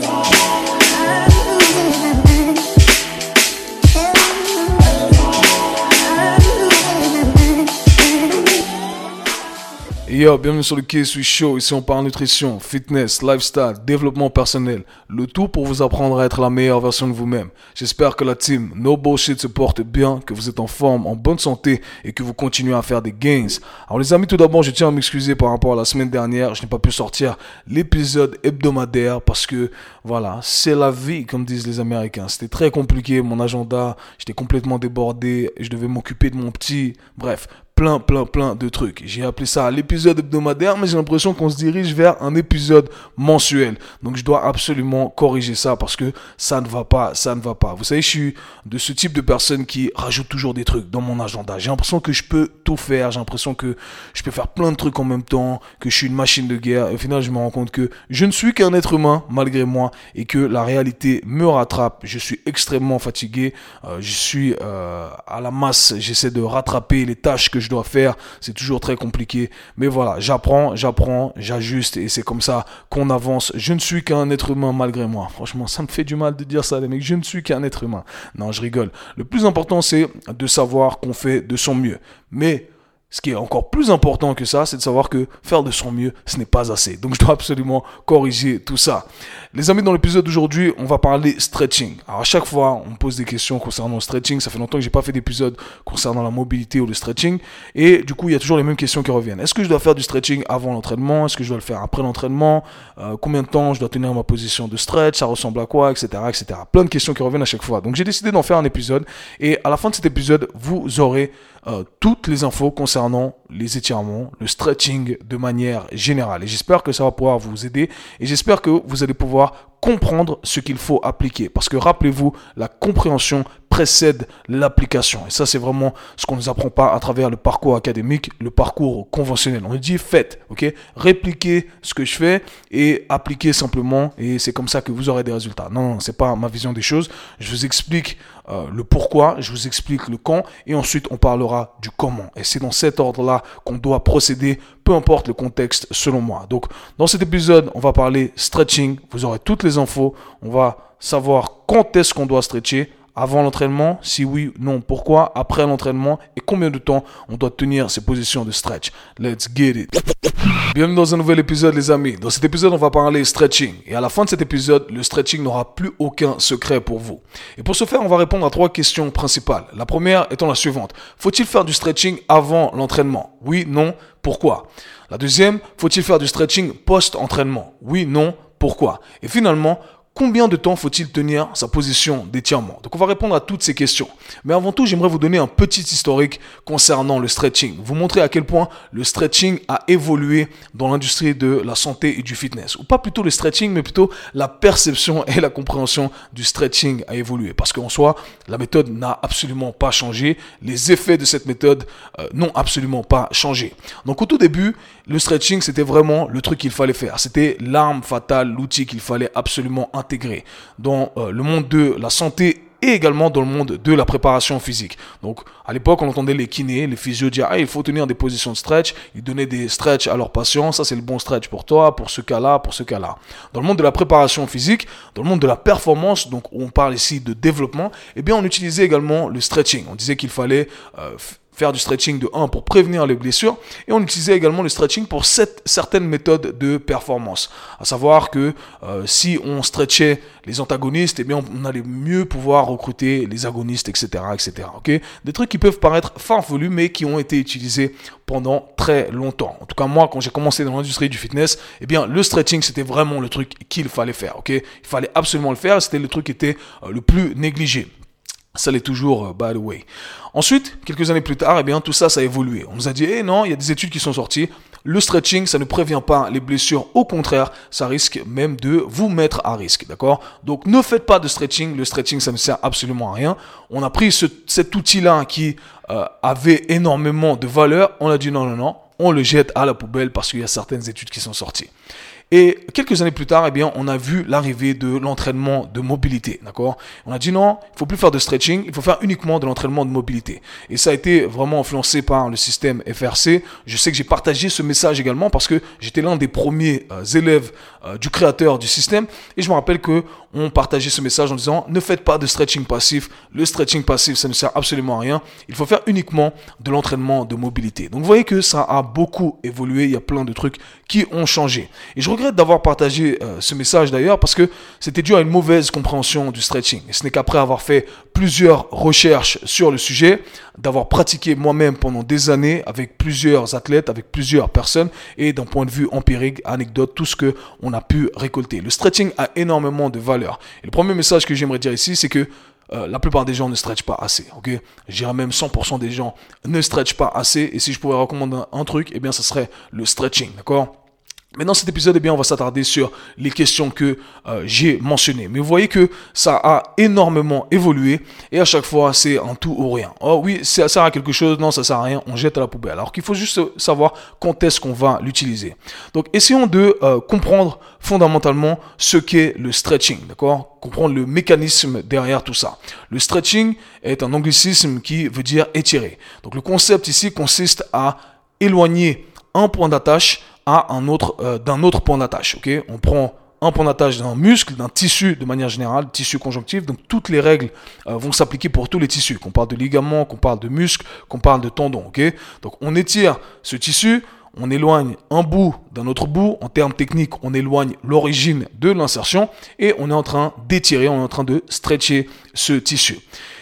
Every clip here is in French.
today. Yo, bienvenue sur le K-Sui Show. Ici, on parle nutrition, fitness, lifestyle, développement personnel. Le tout pour vous apprendre à être la meilleure version de vous-même. J'espère que la team No Bullshit se porte bien, que vous êtes en forme, en bonne santé et que vous continuez à faire des gains. Alors, les amis, tout d'abord, je tiens à m'excuser par rapport à la semaine dernière. Je n'ai pas pu sortir l'épisode hebdomadaire parce que, voilà, c'est la vie, comme disent les Américains. C'était très compliqué, mon agenda. J'étais complètement débordé. Je devais m'occuper de mon petit. Bref, plein, plein, plein de trucs. J'ai appelé ça l'épisode hebdomadaire, mais j'ai l'impression qu'on se dirige vers un épisode mensuel. Donc je dois absolument corriger ça parce que ça ne va pas, ça ne va pas. Vous savez, je suis de ce type de personne qui rajoute toujours des trucs dans mon agenda. J'ai l'impression que je peux tout faire. J'ai l'impression que je peux faire plein de trucs en même temps, que je suis une machine de guerre. Et au final, je me rends compte que je ne suis qu'un être humain malgré moi et que la réalité me rattrape. Je suis extrêmement fatigué. Euh, je suis euh, à la masse. J'essaie de rattraper les tâches que je dois faire. C'est toujours très compliqué. Mais voilà, j'apprends, j'apprends, j'ajuste et c'est comme ça qu'on avance. Je ne suis qu'un être humain malgré moi. Franchement, ça me fait du mal de dire ça, les mecs. Je ne suis qu'un être humain. Non, je rigole. Le plus important, c'est de savoir qu'on fait de son mieux. Mais ce qui est encore plus important que ça, c'est de savoir que faire de son mieux, ce n'est pas assez. Donc je dois absolument corriger tout ça. Les amis, dans l'épisode d'aujourd'hui, on va parler stretching. Alors à chaque fois, on me pose des questions concernant le stretching. Ça fait longtemps que j'ai pas fait d'épisode concernant la mobilité ou le stretching. Et du coup, il y a toujours les mêmes questions qui reviennent. Est-ce que je dois faire du stretching avant l'entraînement? Est-ce que je dois le faire après l'entraînement? Euh, Combien de temps je dois tenir ma position de stretch? Ça ressemble à quoi? Etc. etc. Plein de questions qui reviennent à chaque fois. Donc j'ai décidé d'en faire un épisode. Et à la fin de cet épisode, vous aurez euh, toutes les infos concernant les étirements, le stretching de manière générale. Et j'espère que ça va pouvoir vous aider et j'espère que vous allez pouvoir comprendre ce qu'il faut appliquer. Parce que rappelez-vous, la compréhension précède l'application. Et ça, c'est vraiment ce qu'on ne nous apprend pas à travers le parcours académique, le parcours conventionnel. On nous dit faites, ok? Répliquez ce que je fais et appliquez simplement et c'est comme ça que vous aurez des résultats. Non, non, c'est pas ma vision des choses. Je vous explique euh, le pourquoi, je vous explique le quand et ensuite on parlera du comment. Et c'est dans cet ordre-là qu'on doit procéder, peu importe le contexte selon moi. Donc, dans cet épisode, on va parler stretching. Vous aurez toutes les infos. On va savoir quand est-ce qu'on doit stretcher avant l'entraînement? Si oui, non, pourquoi? Après l'entraînement? Et combien de temps on doit tenir ces positions de stretch? Let's get it Bienvenue dans un nouvel épisode les amis. Dans cet épisode on va parler stretching. Et à la fin de cet épisode, le stretching n'aura plus aucun secret pour vous. Et pour ce faire, on va répondre à trois questions principales. La première étant la suivante. Faut-il faire du stretching avant l'entraînement? Oui, non, pourquoi? La deuxième, faut-il faire du stretching post-entraînement? Oui, non, pourquoi? Et finalement, Combien de temps faut-il tenir sa position d'étirement Donc on va répondre à toutes ces questions. Mais avant tout, j'aimerais vous donner un petit historique concernant le stretching. Vous montrer à quel point le stretching a évolué dans l'industrie de la santé et du fitness. Ou pas plutôt le stretching, mais plutôt la perception et la compréhension du stretching a évolué. Parce qu'en soi, la méthode n'a absolument pas changé. Les effets de cette méthode euh, n'ont absolument pas changé. Donc au tout début, le stretching, c'était vraiment le truc qu'il fallait faire. C'était l'arme fatale, l'outil qu'il fallait absolument intégré dans euh, le monde de la santé et également dans le monde de la préparation physique. Donc, à l'époque, on entendait les kinés, les physios dire, ah, il faut tenir des positions de stretch. Ils donnaient des stretch à leurs patients. Ça, c'est le bon stretch pour toi, pour ce cas-là, pour ce cas-là. Dans le monde de la préparation physique, dans le monde de la performance, donc, on parle ici de développement, eh bien, on utilisait également le stretching. On disait qu'il fallait euh, faire du stretching de 1 pour prévenir les blessures et on utilisait également le stretching pour cette, certaines méthodes de performance. À savoir que euh, si on stretchait les antagonistes, eh bien on, allait mieux pouvoir recruter les agonistes, etc., etc. Ok, des trucs qui peuvent paraître farfelus mais qui ont été utilisés pendant très longtemps. En tout cas moi, quand j'ai commencé dans l'industrie du fitness, eh bien le stretching c'était vraiment le truc qu'il fallait faire. Ok, il fallait absolument le faire. C'était le truc qui était euh, le plus négligé. Ça l'est toujours, euh, by the way. Ensuite, quelques années plus tard, eh bien, tout ça, ça a évolué. On nous a dit, eh non, il y a des études qui sont sorties. Le stretching, ça ne prévient pas les blessures. Au contraire, ça risque même de vous mettre à risque. D'accord? Donc, ne faites pas de stretching. Le stretching, ça ne sert absolument à rien. On a pris cet outil-là qui euh, avait énormément de valeur. On a dit non, non, non. On le jette à la poubelle parce qu'il y a certaines études qui sont sorties. Et quelques années plus tard, eh bien, on a vu l'arrivée de l'entraînement de mobilité, d'accord? On a dit non, il faut plus faire de stretching, il faut faire uniquement de l'entraînement de mobilité. Et ça a été vraiment influencé par le système FRC. Je sais que j'ai partagé ce message également parce que j'étais l'un des premiers euh, élèves euh, du créateur du système et je me rappelle que on partageait ce message en disant ne faites pas de stretching passif. Le stretching passif, ça ne sert absolument à rien. Il faut faire uniquement de l'entraînement de mobilité. Donc vous voyez que ça a beaucoup évolué. Il y a plein de trucs qui ont changé. Et je regrette d'avoir partagé euh, ce message d'ailleurs parce que c'était dû à une mauvaise compréhension du stretching. Et ce n'est qu'après avoir fait plusieurs recherches sur le sujet, d'avoir pratiqué moi-même pendant des années avec plusieurs athlètes, avec plusieurs personnes et d'un point de vue empirique, anecdote, tout ce que on a pu récolter. Le stretching a énormément de valeur. Le premier message que j'aimerais dire ici, c'est que euh, la plupart des gens ne stretchent pas assez, ok? Je même 100% des gens ne stretchent pas assez. Et si je pouvais recommander un, un truc, eh bien, ce serait le stretching, d'accord? Mais dans cet épisode, eh bien, on va s'attarder sur les questions que euh, j'ai mentionnées. Mais vous voyez que ça a énormément évolué et à chaque fois, c'est en tout ou rien. Oh oui, ça sert à quelque chose, non, ça sert à rien, on jette à la poubelle. Alors qu'il faut juste savoir quand est-ce qu'on va l'utiliser. Donc, essayons de euh, comprendre fondamentalement ce qu'est le stretching, d'accord? Comprendre le mécanisme derrière tout ça. Le stretching est un anglicisme qui veut dire étirer. Donc, le concept ici consiste à éloigner un point d'attache un autre, euh, d'un autre point d'attache. ok? On prend un point d'attache d'un muscle, d'un tissu de manière générale, tissu conjonctif. Donc toutes les règles euh, vont s'appliquer pour tous les tissus. Qu'on parle de ligaments, qu'on parle de muscles, qu'on parle de tendons. ok? Donc on étire ce tissu, on éloigne un bout d'un autre bout. En termes techniques, on éloigne l'origine de l'insertion et on est en train d'étirer, on est en train de stretcher ce tissu.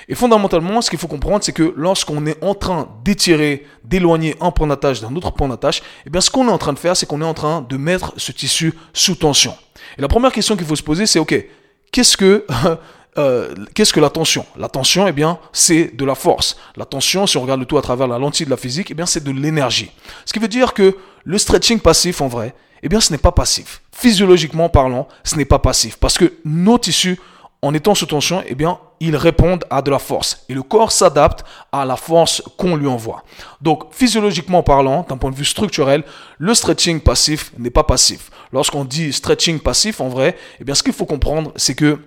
Et fondamentalement, ce qu'il faut comprendre, c'est que lorsqu'on est en train d'étirer, d'éloigner un point d'attache d'un autre point d'attache, eh bien, ce qu'on est en train de faire, c'est qu'on est en train de mettre ce tissu sous tension. Et la première question qu'il faut se poser, c'est, OK, qu'est-ce que, euh, qu'est-ce que la tension? La tension, eh bien, c'est de la force. La tension, si on regarde le tout à travers la lentille de la physique, eh bien, c'est de l'énergie. Ce qui veut dire que le stretching passif, en vrai, eh bien, ce n'est pas passif. Physiologiquement parlant, ce n'est pas passif. Parce que nos tissus en étant sous tension, eh bien, ils répondent à de la force. Et le corps s'adapte à la force qu'on lui envoie. Donc, physiologiquement parlant, d'un point de vue structurel, le stretching passif n'est pas passif. Lorsqu'on dit stretching passif, en vrai, eh bien, ce qu'il faut comprendre, c'est que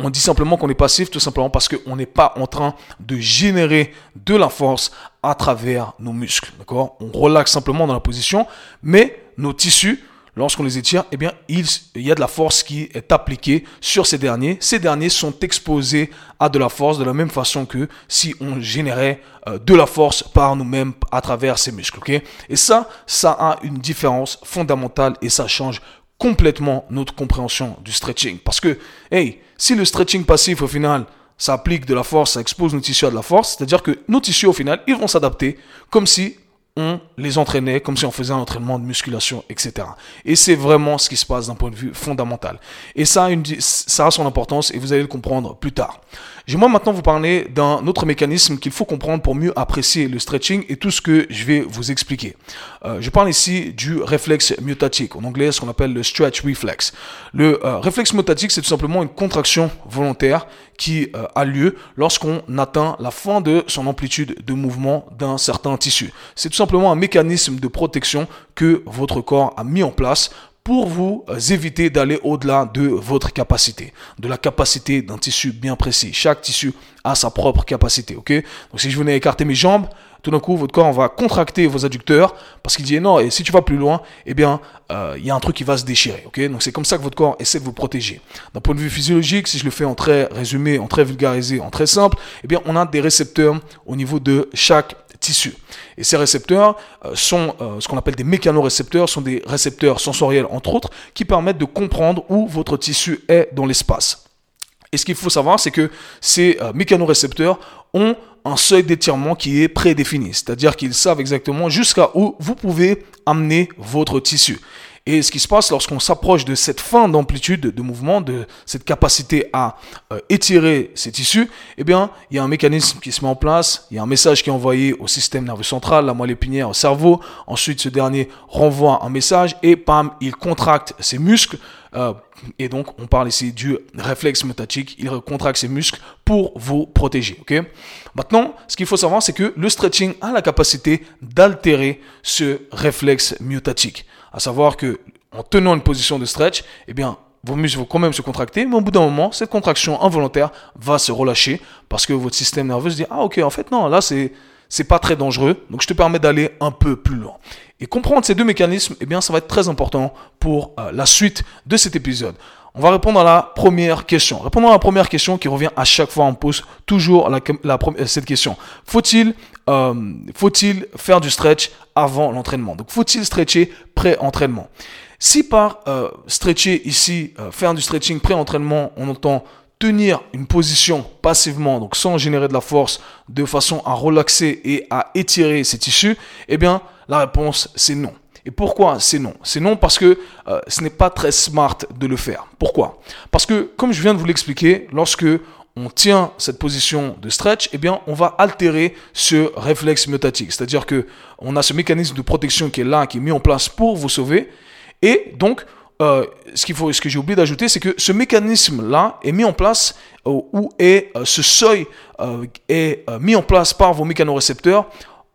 on dit simplement qu'on est passif tout simplement parce qu'on n'est pas en train de générer de la force à travers nos muscles. D'accord? On relaxe simplement dans la position, mais nos tissus lorsqu'on les étire, eh bien, il, y a de la force qui est appliquée sur ces derniers. Ces derniers sont exposés à de la force de la même façon que si on générait euh, de la force par nous-mêmes à travers ces muscles. et ça, ça a une différence fondamentale et ça change complètement notre compréhension du stretching. Parce que, hey, si le stretching passif au final, ça applique de la force, ça expose nos tissus à de la force, c'est-à-dire que nos tissus au final, ils vont s'adapter comme si on les entraînait comme si on faisait un entraînement de musculation, etc. Et c'est vraiment ce qui se passe d'un point de vue fondamental. Et ça a, une, ça a son importance et vous allez le comprendre plus tard. J'aimerais maintenant vous parler d'un autre mécanisme qu'il faut comprendre pour mieux apprécier le stretching et tout ce que je vais vous expliquer. Euh, je parle ici du réflexe myotatique, en anglais ce qu'on appelle le stretch reflex. Le euh, réflexe myotatique, c'est tout simplement une contraction volontaire qui euh, a lieu lorsqu'on atteint la fin de son amplitude de mouvement d'un certain tissu. C'est tout simplement un mécanisme de protection que votre corps a mis en place pour vous euh, éviter d'aller au-delà de votre capacité, de la capacité d'un tissu bien précis. Chaque tissu a sa propre capacité, ok? Donc si je venais écarter mes jambes, tout d'un coup, votre corps va contracter vos adducteurs parce qu'il dit non, et si tu vas plus loin, eh bien, euh, il y a un truc qui va se déchirer, ok? Donc c'est comme ça que votre corps essaie de vous protéger. D'un point de vue physiologique, si je le fais en très résumé, en très vulgarisé, en très simple, eh bien, on a des récepteurs au niveau de chaque Et ces récepteurs euh, sont euh, ce qu'on appelle des mécanorécepteurs, sont des récepteurs sensoriels entre autres, qui permettent de comprendre où votre tissu est dans l'espace. Et ce qu'il faut savoir, c'est que ces euh, mécanorécepteurs ont un seuil d'étirement qui est prédéfini, c'est-à-dire qu'ils savent exactement jusqu'à où vous pouvez amener votre tissu. Et ce qui se passe lorsqu'on s'approche de cette fin d'amplitude de mouvement, de cette capacité à euh, étirer ces tissus, eh bien, il y a un mécanisme qui se met en place, il y a un message qui est envoyé au système nerveux central, la moelle épinière, au cerveau. Ensuite, ce dernier renvoie un message et pam, il contracte ses muscles. Euh, et donc, on parle ici du réflexe myotatique. Il contracte ses muscles pour vous protéger. Maintenant, ce qu'il faut savoir, c'est que le stretching a la capacité d'altérer ce réflexe myotatique. À savoir que en tenant une position de stretch, eh bien, vos muscles vont quand même se contracter, mais au bout d'un moment, cette contraction involontaire va se relâcher parce que votre système nerveux se dit ah ok en fait non là c'est c'est pas très dangereux, donc je te permets d'aller un peu plus loin. Et comprendre ces deux mécanismes, eh bien ça va être très important pour euh, la suite de cet épisode. On va répondre à la première question. Répondons à la première question qui revient à chaque fois, on pose toujours euh, cette question. Faut-il euh, faut-il faire du stretch avant l'entraînement? Donc faut-il stretcher pré-entraînement? Si par stretcher ici, faire du stretching pré-entraînement, on entend tenir une position passivement, donc sans générer de la force, de façon à relaxer et à étirer ses tissus, eh bien la réponse c'est non. Et pourquoi c'est non? C'est non parce que euh, ce n'est pas très smart de le faire. Pourquoi? Parce que, comme je viens de vous l'expliquer, lorsque on tient cette position de stretch, eh bien, on va altérer ce réflexe myotatique. C'est-à-dire que on a ce mécanisme de protection qui est là, qui est mis en place pour vous sauver. Et donc, euh, ce, qu'il faut, ce que j'ai oublié d'ajouter, c'est que ce mécanisme-là est mis en place, euh, ou est ce seuil est mis en place par vos mécanorécepteurs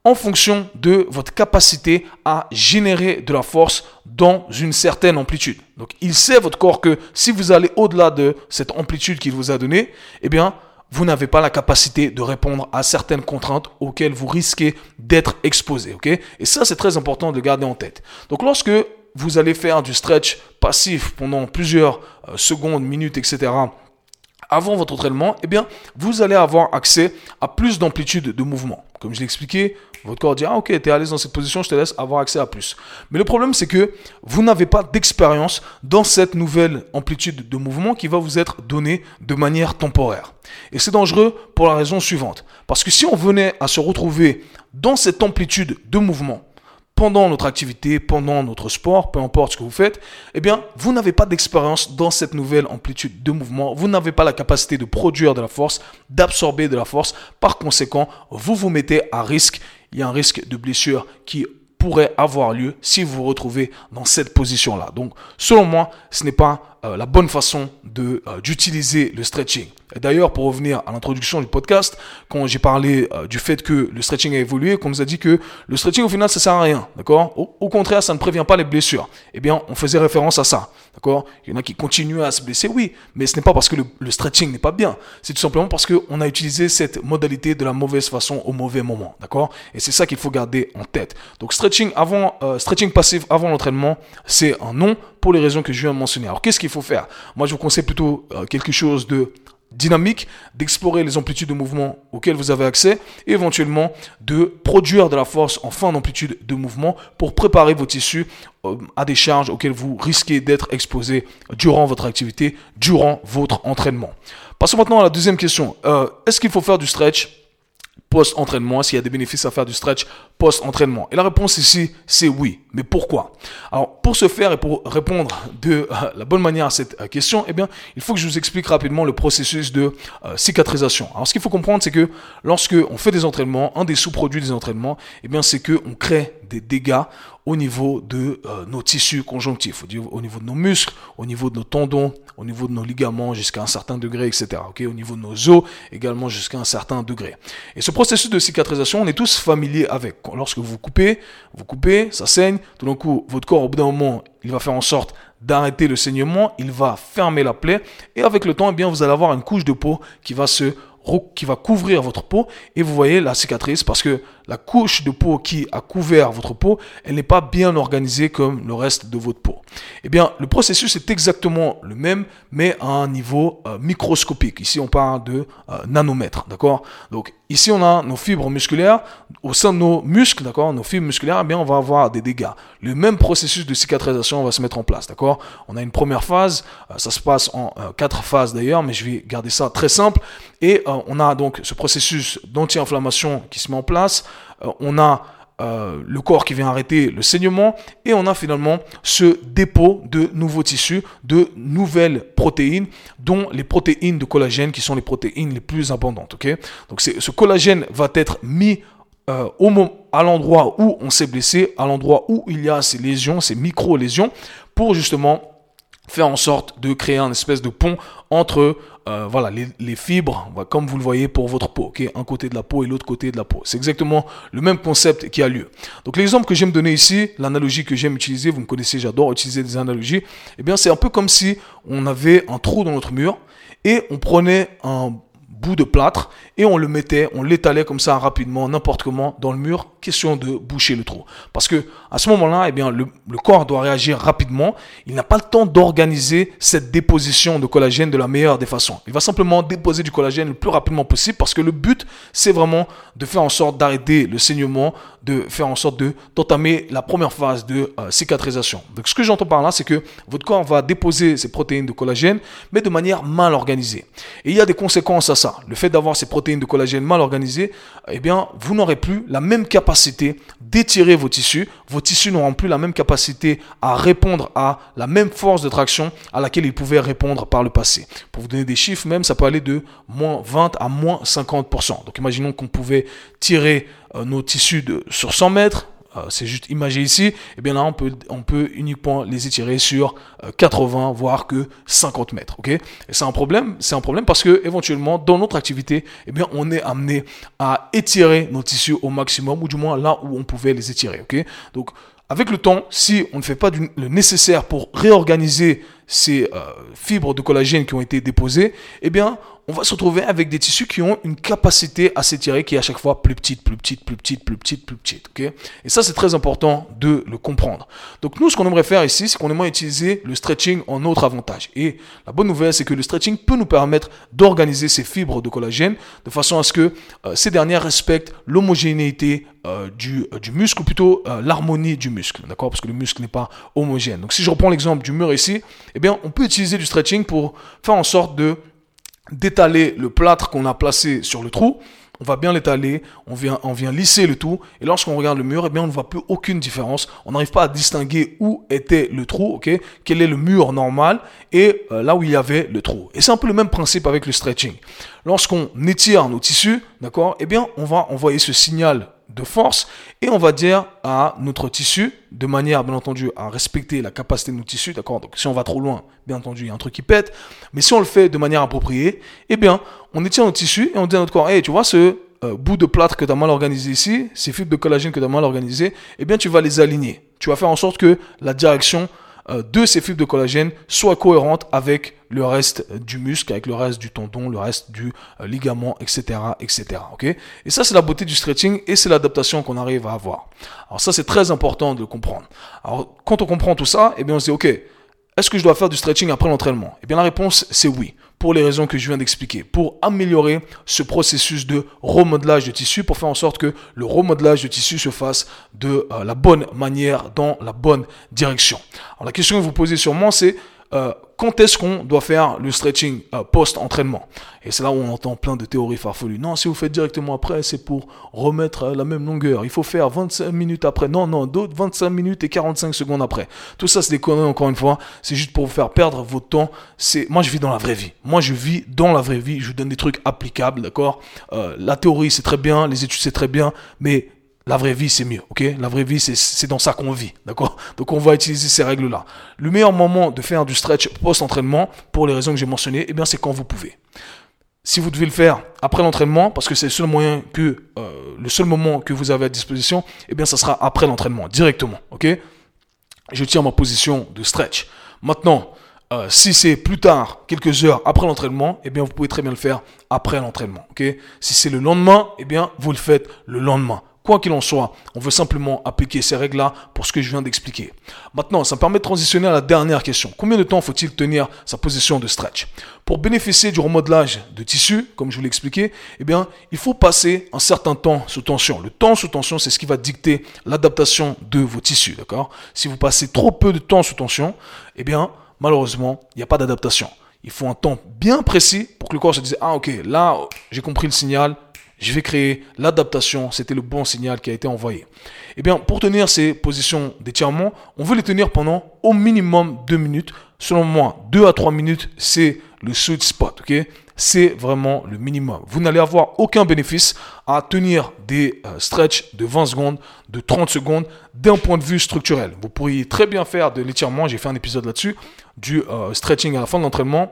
en fonction de votre capacité à générer de la force dans une certaine amplitude. Donc il sait votre corps que si vous allez au-delà de cette amplitude qu'il vous a donnée, eh bien vous n'avez pas la capacité de répondre à certaines contraintes auxquelles vous risquez d'être exposé. ok? Et ça, c'est très important de le garder en tête. Donc lorsque vous allez faire du stretch passif pendant plusieurs euh, secondes, minutes, etc., avant votre entraînement, eh bien, vous allez avoir accès à plus d'amplitude de mouvement. Comme je l'ai expliqué, votre corps dit Ah, ok, tu es à l'aise dans cette position, je te laisse avoir accès à plus. Mais le problème, c'est que vous n'avez pas d'expérience dans cette nouvelle amplitude de mouvement qui va vous être donnée de manière temporaire. Et c'est dangereux pour la raison suivante. Parce que si on venait à se retrouver dans cette amplitude de mouvement, pendant notre activité, pendant notre sport, peu importe ce que vous faites, eh bien, vous n'avez pas d'expérience dans cette nouvelle amplitude de mouvement. Vous n'avez pas la capacité de produire de la force, d'absorber de la force. Par conséquent, vous vous mettez à risque. Il y a un risque de blessure qui pourrait avoir lieu si vous vous retrouvez dans cette position-là. Donc, selon moi, ce n'est pas euh, la bonne façon de euh, d'utiliser le stretching. Et d'ailleurs, pour revenir à l'introduction du podcast, quand j'ai parlé euh, du fait que le stretching a évolué, qu'on nous a dit que le stretching au final ça sert à rien, d'accord? Au, contraire, ça ne prévient pas les blessures. Eh bien, on faisait référence à ça, d'accord? Il y en a qui continuent à se blesser, oui, mais ce n'est pas parce que le, stretching n'est pas bien, c'est tout simplement parce qu'on a utilisé cette modalité de la mauvaise façon au mauvais moment, d'accord? Et c'est ça qu'il faut garder en tête. Donc stretching avant, stretching passif avant l'entraînement, c'est un non pour les raisons que je viens de mentionner. Alors qu'est-ce qu'il faut faire? Moi, je vous conseille plutôt euh, quelque chose de dynamique, d'explorer les amplitudes de mouvement auxquelles vous avez accès et éventuellement de produire de la force en fin d'amplitude de mouvement pour préparer vos tissus euh, à des charges auxquelles vous risquez d'être exposé durant votre activité, durant votre entraînement. Passons maintenant à la deuxième question. Euh, est-ce qu'il faut faire du stretch? Post-entraînement, s'il y a des bénéfices à faire du stretch post-entraînement Et la réponse ici, c'est oui. Mais pourquoi? Alors, pour ce faire et pour répondre de euh, la bonne manière à cette euh, question, eh bien, il faut que je vous explique rapidement le processus de euh, cicatrisation. Alors, ce qu'il faut comprendre, c'est que lorsque on fait des entraînements, un des sous-produits des entraînements, eh bien, c'est que on crée des dégâts au niveau de nos tissus conjonctifs, au niveau de nos muscles, au niveau de nos tendons, au niveau de nos ligaments jusqu'à un certain degré, etc. Au niveau de nos os également jusqu'à un certain degré. Et ce processus de cicatrisation, on est tous familiers avec. Lorsque vous coupez, vous coupez, ça saigne, tout d'un coup, votre corps, au bout d'un moment, il va faire en sorte d'arrêter le saignement, il va fermer la plaie, et avec le temps, eh bien, vous allez avoir une couche de peau qui va se qui va couvrir votre peau et vous voyez la cicatrice parce que la couche de peau qui a couvert votre peau, elle n'est pas bien organisée comme le reste de votre peau. Eh bien, le processus est exactement le même, mais à un niveau euh, microscopique. Ici, on parle de euh, nanomètres, d'accord? Donc, ici, on a nos fibres musculaires. Au sein de nos muscles, d'accord Nos fibres musculaires, eh bien, on va avoir des dégâts. Le même processus de cicatrisation va se mettre en place, d'accord? On a une première phase, euh, ça se passe en quatre phases d'ailleurs, mais je vais garder ça très simple. Et on a donc ce processus d'anti-inflammation qui se met en place. Euh, on a euh, le corps qui vient arrêter le saignement et on a finalement ce dépôt de nouveaux tissus, de nouvelles protéines, dont les protéines de collagène qui sont les protéines les plus abondantes. Donc ce collagène va être mis euh, au à l'endroit où on s'est blessé, à l'endroit où il y a ces lésions, ces micro-lésions, pour justement faire en sorte de créer un espèce de pont entre euh, voilà les, fibres, comme vous le voyez pour votre peau, ok, un côté de la peau et l'autre côté de la peau. C'est exactement le même concept qui a lieu. Donc l'exemple que j'aime donner ici, l'analogie que j'aime utiliser, vous me connaissez, j'adore utiliser des analogies. Eh bien, c'est un peu comme si on avait un trou dans notre mur et on prenait un bout de plâtre et on le mettait, on l'étalait comme ça rapidement, n'importe comment dans le mur, question de boucher le trou. Parce que à ce moment-là, eh bien, le, corps doit réagir rapidement. Il n'a pas le temps d'organiser cette déposition de collagène de la meilleure des façons. Il va simplement déposer du collagène le plus rapidement possible parce que le but, c'est vraiment de faire en sorte d'arrêter le saignement, de faire en sorte de d'entamer la première phase de euh, cicatrisation. Donc ce que j'entends par là, c'est que votre corps va déposer ces protéines de collagène, mais de manière mal organisée. Et il y a des conséquences à ça. Le fait d'avoir ces protéines de collagène mal organisées, eh bien, vous n'aurez plus la même capacité d'étirer vos tissus. Vos tissus n'auront plus la même capacité à répondre à la même force de traction à laquelle ils pouvaient répondre par le passé. Pour vous donner des chiffres, même, ça peut aller de moins 20 à moins 50%. Donc imaginons qu'on pouvait tirer nos tissus de, sur 100 mètres, euh, c'est juste imagé ici, et eh bien là on peut, on peut uniquement les étirer sur 80 euh, voire que 50 mètres, Et c'est un problème, c'est un problème parce que éventuellement dans notre activité, eh bien on est amené à étirer nos tissus au maximum ou du moins là où on pouvait les étirer, Donc avec le temps, si on ne fait pas le nécessaire pour réorganiser ces fibres de collagène qui ont été déposées, eh bien, on va se retrouver avec des tissus qui ont une capacité à s'étirer qui est à chaque fois plus petite, plus petite, plus petite, plus petite, plus petite. ok? Et ça, c'est très important de le comprendre. Donc nous, ce qu'on aimerait faire ici, c'est qu'on aimerait utiliser le stretching en notre avantage. Et la bonne nouvelle, c'est que le stretching peut nous permettre d'organiser ces fibres de collagène de façon à ce que euh, ces dernières respectent l'homogénéité euh, du, euh, du muscle, ou plutôt l'harmonie du muscle. D'accord? Parce que le muscle n'est pas homogène. Donc si je reprends l'exemple du mur ici, eh bien, on peut utiliser du stretching pour faire en sorte de d'étaler le plâtre qu'on a placé sur le trou. On va bien l'étaler, on vient, on vient lisser le tout, et lorsqu'on regarde le mur, eh bien, on ne voit plus aucune différence. On n'arrive pas à distinguer où était le trou, ok, quel est le mur normal, et euh, là où il y avait le trou. Et c'est un peu le même principe avec le stretching. Lorsqu'on étire nos tissus, d'accord, eh bien, on va envoyer ce signal de force et on va dire à notre tissu, de manière bien entendu à respecter la capacité de nos tissus, d'accord? Donc si on va trop loin, bien entendu, il y a un truc qui pète, mais si on le fait de manière appropriée, eh bien, on étire nos tissus et on dit à notre corps, hey, tu vois ce euh, bout de plâtre que tu as mal organisé ici, ces fibres de collagène que tu as mal organisé, eh bien, tu vas les aligner. Tu vas faire en sorte que la direction de ces fibres de collagène soient cohérentes avec le reste du muscle, avec le reste du tendon, le reste du euh, ligament, etc., etc. Ok? Et ça, c'est la beauté du stretching et c'est l'adaptation qu'on arrive à avoir. Alors ça, c'est très important de comprendre. Alors quand on comprend tout ça, eh bien, on se dit, ok, est-ce que je dois faire du stretching après l'entraînement? Eh bien, la réponse, c'est oui pour les raisons que je viens d'expliquer, pour améliorer ce processus de remodelage de tissu, pour faire en sorte que le remodelage de tissu se fasse de euh, la bonne manière, dans la bonne direction. Alors la question que vous posez sûrement, c'est euh, quand est-ce qu'on doit faire le stretching euh, post-entraînement? Et c'est là où on entend plein de théories farfelues. Non, si vous faites directement après, c'est pour remettre euh, la même longueur. Il faut faire 25 minutes après. Non, non, d'autres 25 minutes et 45 secondes après. Tout ça, c'est des conneries, encore une fois. C'est juste pour vous faire perdre votre temps. C'est Moi, je vis dans la vraie vie. Moi, je vis dans la vraie vie. Je vous donne des trucs applicables, d'accord? La théorie, c'est très bien. Les études, c'est très bien. Mais la vraie vie, c'est mieux, ok? La vraie vie, c'est dans ça qu'on vit, d'accord? Donc on va utiliser ces règles-là. Le meilleur moment de faire du stretch post-entraînement, pour les raisons que j'ai mentionnées, eh bien c'est quand vous pouvez. Si vous devez le faire après l'entraînement, parce que c'est le seul moyen euh, le seul moment que vous avez à disposition, eh bien ça sera après l'entraînement, directement, ok? Je tiens ma position de stretch. Maintenant, euh, si c'est plus tard, quelques heures après l'entraînement, eh bien vous pouvez très bien le faire après l'entraînement, ok? Si c'est le lendemain, eh bien vous le faites le lendemain. Quoi qu'il en soit, on veut simplement appliquer ces règles-là pour ce que je viens d'expliquer. Maintenant, ça me permet de transitionner à la dernière question. Combien de temps faut-il tenir sa position de stretch? Pour bénéficier du remodelage de tissu, comme je vous l'ai expliqué, eh bien, il faut passer un certain temps sous tension. Le temps sous tension, c'est ce qui va dicter l'adaptation de vos tissus, Si vous passez trop peu de temps sous tension, eh bien, malheureusement, il n'y a pas d'adaptation. Il faut un temps bien précis pour que le corps se dise, ah ok, là, j'ai compris le signal, je vais créer l'adaptation, c'était le bon signal qui a été envoyé. Eh bien, pour tenir ces positions d'étirement, on veut les tenir pendant au minimum deux minutes. Selon moi, deux à trois minutes, c'est le sweet spot, ok? C'est vraiment le minimum. Vous n'allez avoir aucun bénéfice à tenir des euh, stretch de 20 secondes, de 30 secondes, d'un point de vue structurel. Vous pourriez très bien faire de l'étirement, j'ai fait un épisode là-dessus, du euh, stretching à la fin de l'entraînement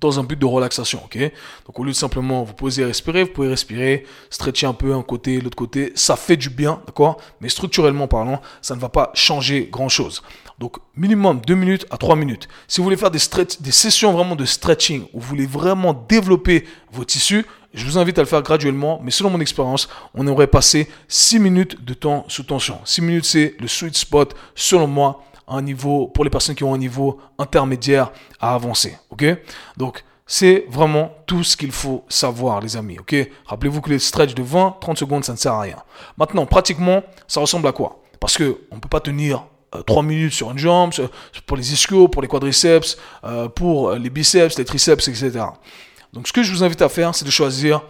dans un but de relaxation, ok? Donc au lieu de simplement vous poser et respirer, vous pouvez respirer, stretcher un peu un côté, l'autre côté, ça fait du bien, d'accord? Mais structurellement parlant, ça ne va pas changer grand-chose. Donc minimum 2 minutes à 3 minutes. Si vous voulez faire des, des sessions vraiment de stretching, où vous voulez vraiment développer vos tissus, je vous invite à le faire graduellement, mais selon mon expérience, on aurait passé 6 minutes de temps sous tension. 6 minutes, c'est le sweet spot, selon moi, un niveau, pour les personnes qui ont un niveau intermédiaire à avancer. Ok? Donc, c'est vraiment tout ce qu'il faut savoir, les amis. Ok? Rappelez-vous que les stretch de 20, 30 secondes, ça ne sert à rien. Maintenant, pratiquement, ça ressemble à quoi? Parce que on peut pas tenir 3 euh, minutes sur une jambe, pour les ischios, pour les quadriceps, euh, pour les biceps, les triceps, etc. Donc, ce que je vous invite à faire, c'est de choisir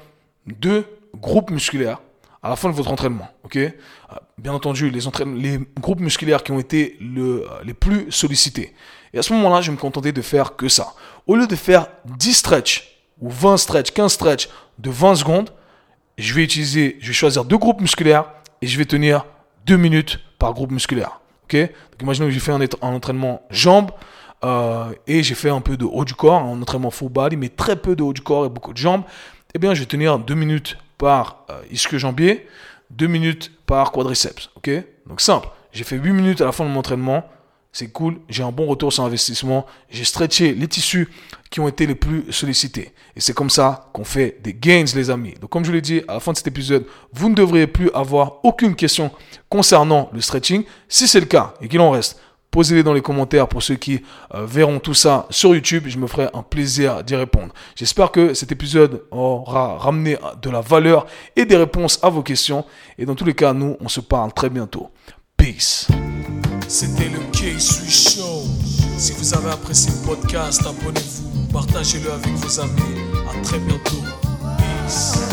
deux groupes musculaires à la fin de votre entraînement. ok? Euh, Bien entendu, les, les groupes musculaires qui ont été euh, les plus sollicités. Et à ce moment-là, je vais me contenter de faire que ça. Au lieu de faire 10 stretch ou 20 stretch, 15 stretch de 20 secondes, je vais utiliser, je vais choisir deux groupes musculaires et je vais tenir 2 minutes par groupe musculaire. ok? Donc imaginez que j'ai fait un, un, entraînement jambes euh, et j'ai fait un peu de haut du corps, un entraînement full body, mais très peu de haut du corps et beaucoup de jambes. Eh bien, je vais tenir 2 minutes par euh, ischio-jambier, 2 minutes par quadriceps. Ok? Donc simple. J'ai fait 8 minutes à la fin de mon entraînement. C'est cool. J'ai un bon retour sur investissement. J'ai stretché les tissus qui ont été les plus sollicités. Et c'est comme ça qu'on fait des gains, les amis. Donc, comme je l'ai dit à la fin de cet épisode, vous ne devriez plus avoir aucune question concernant le stretching. Si c'est le cas et qu'il en reste, Posez-les dans les commentaires pour ceux qui euh, verront tout ça sur YouTube. Je me ferai un plaisir d'y répondre. J'espère que cet épisode aura ramené de la valeur et des réponses à vos questions. Et dans tous les cas, nous, on se parle très bientôt. Peace. C'était le K-Swiss Show. Si vous avez apprécié le podcast, abonnez-vous, partagez-le avec vos amis. À très bientôt. Peace.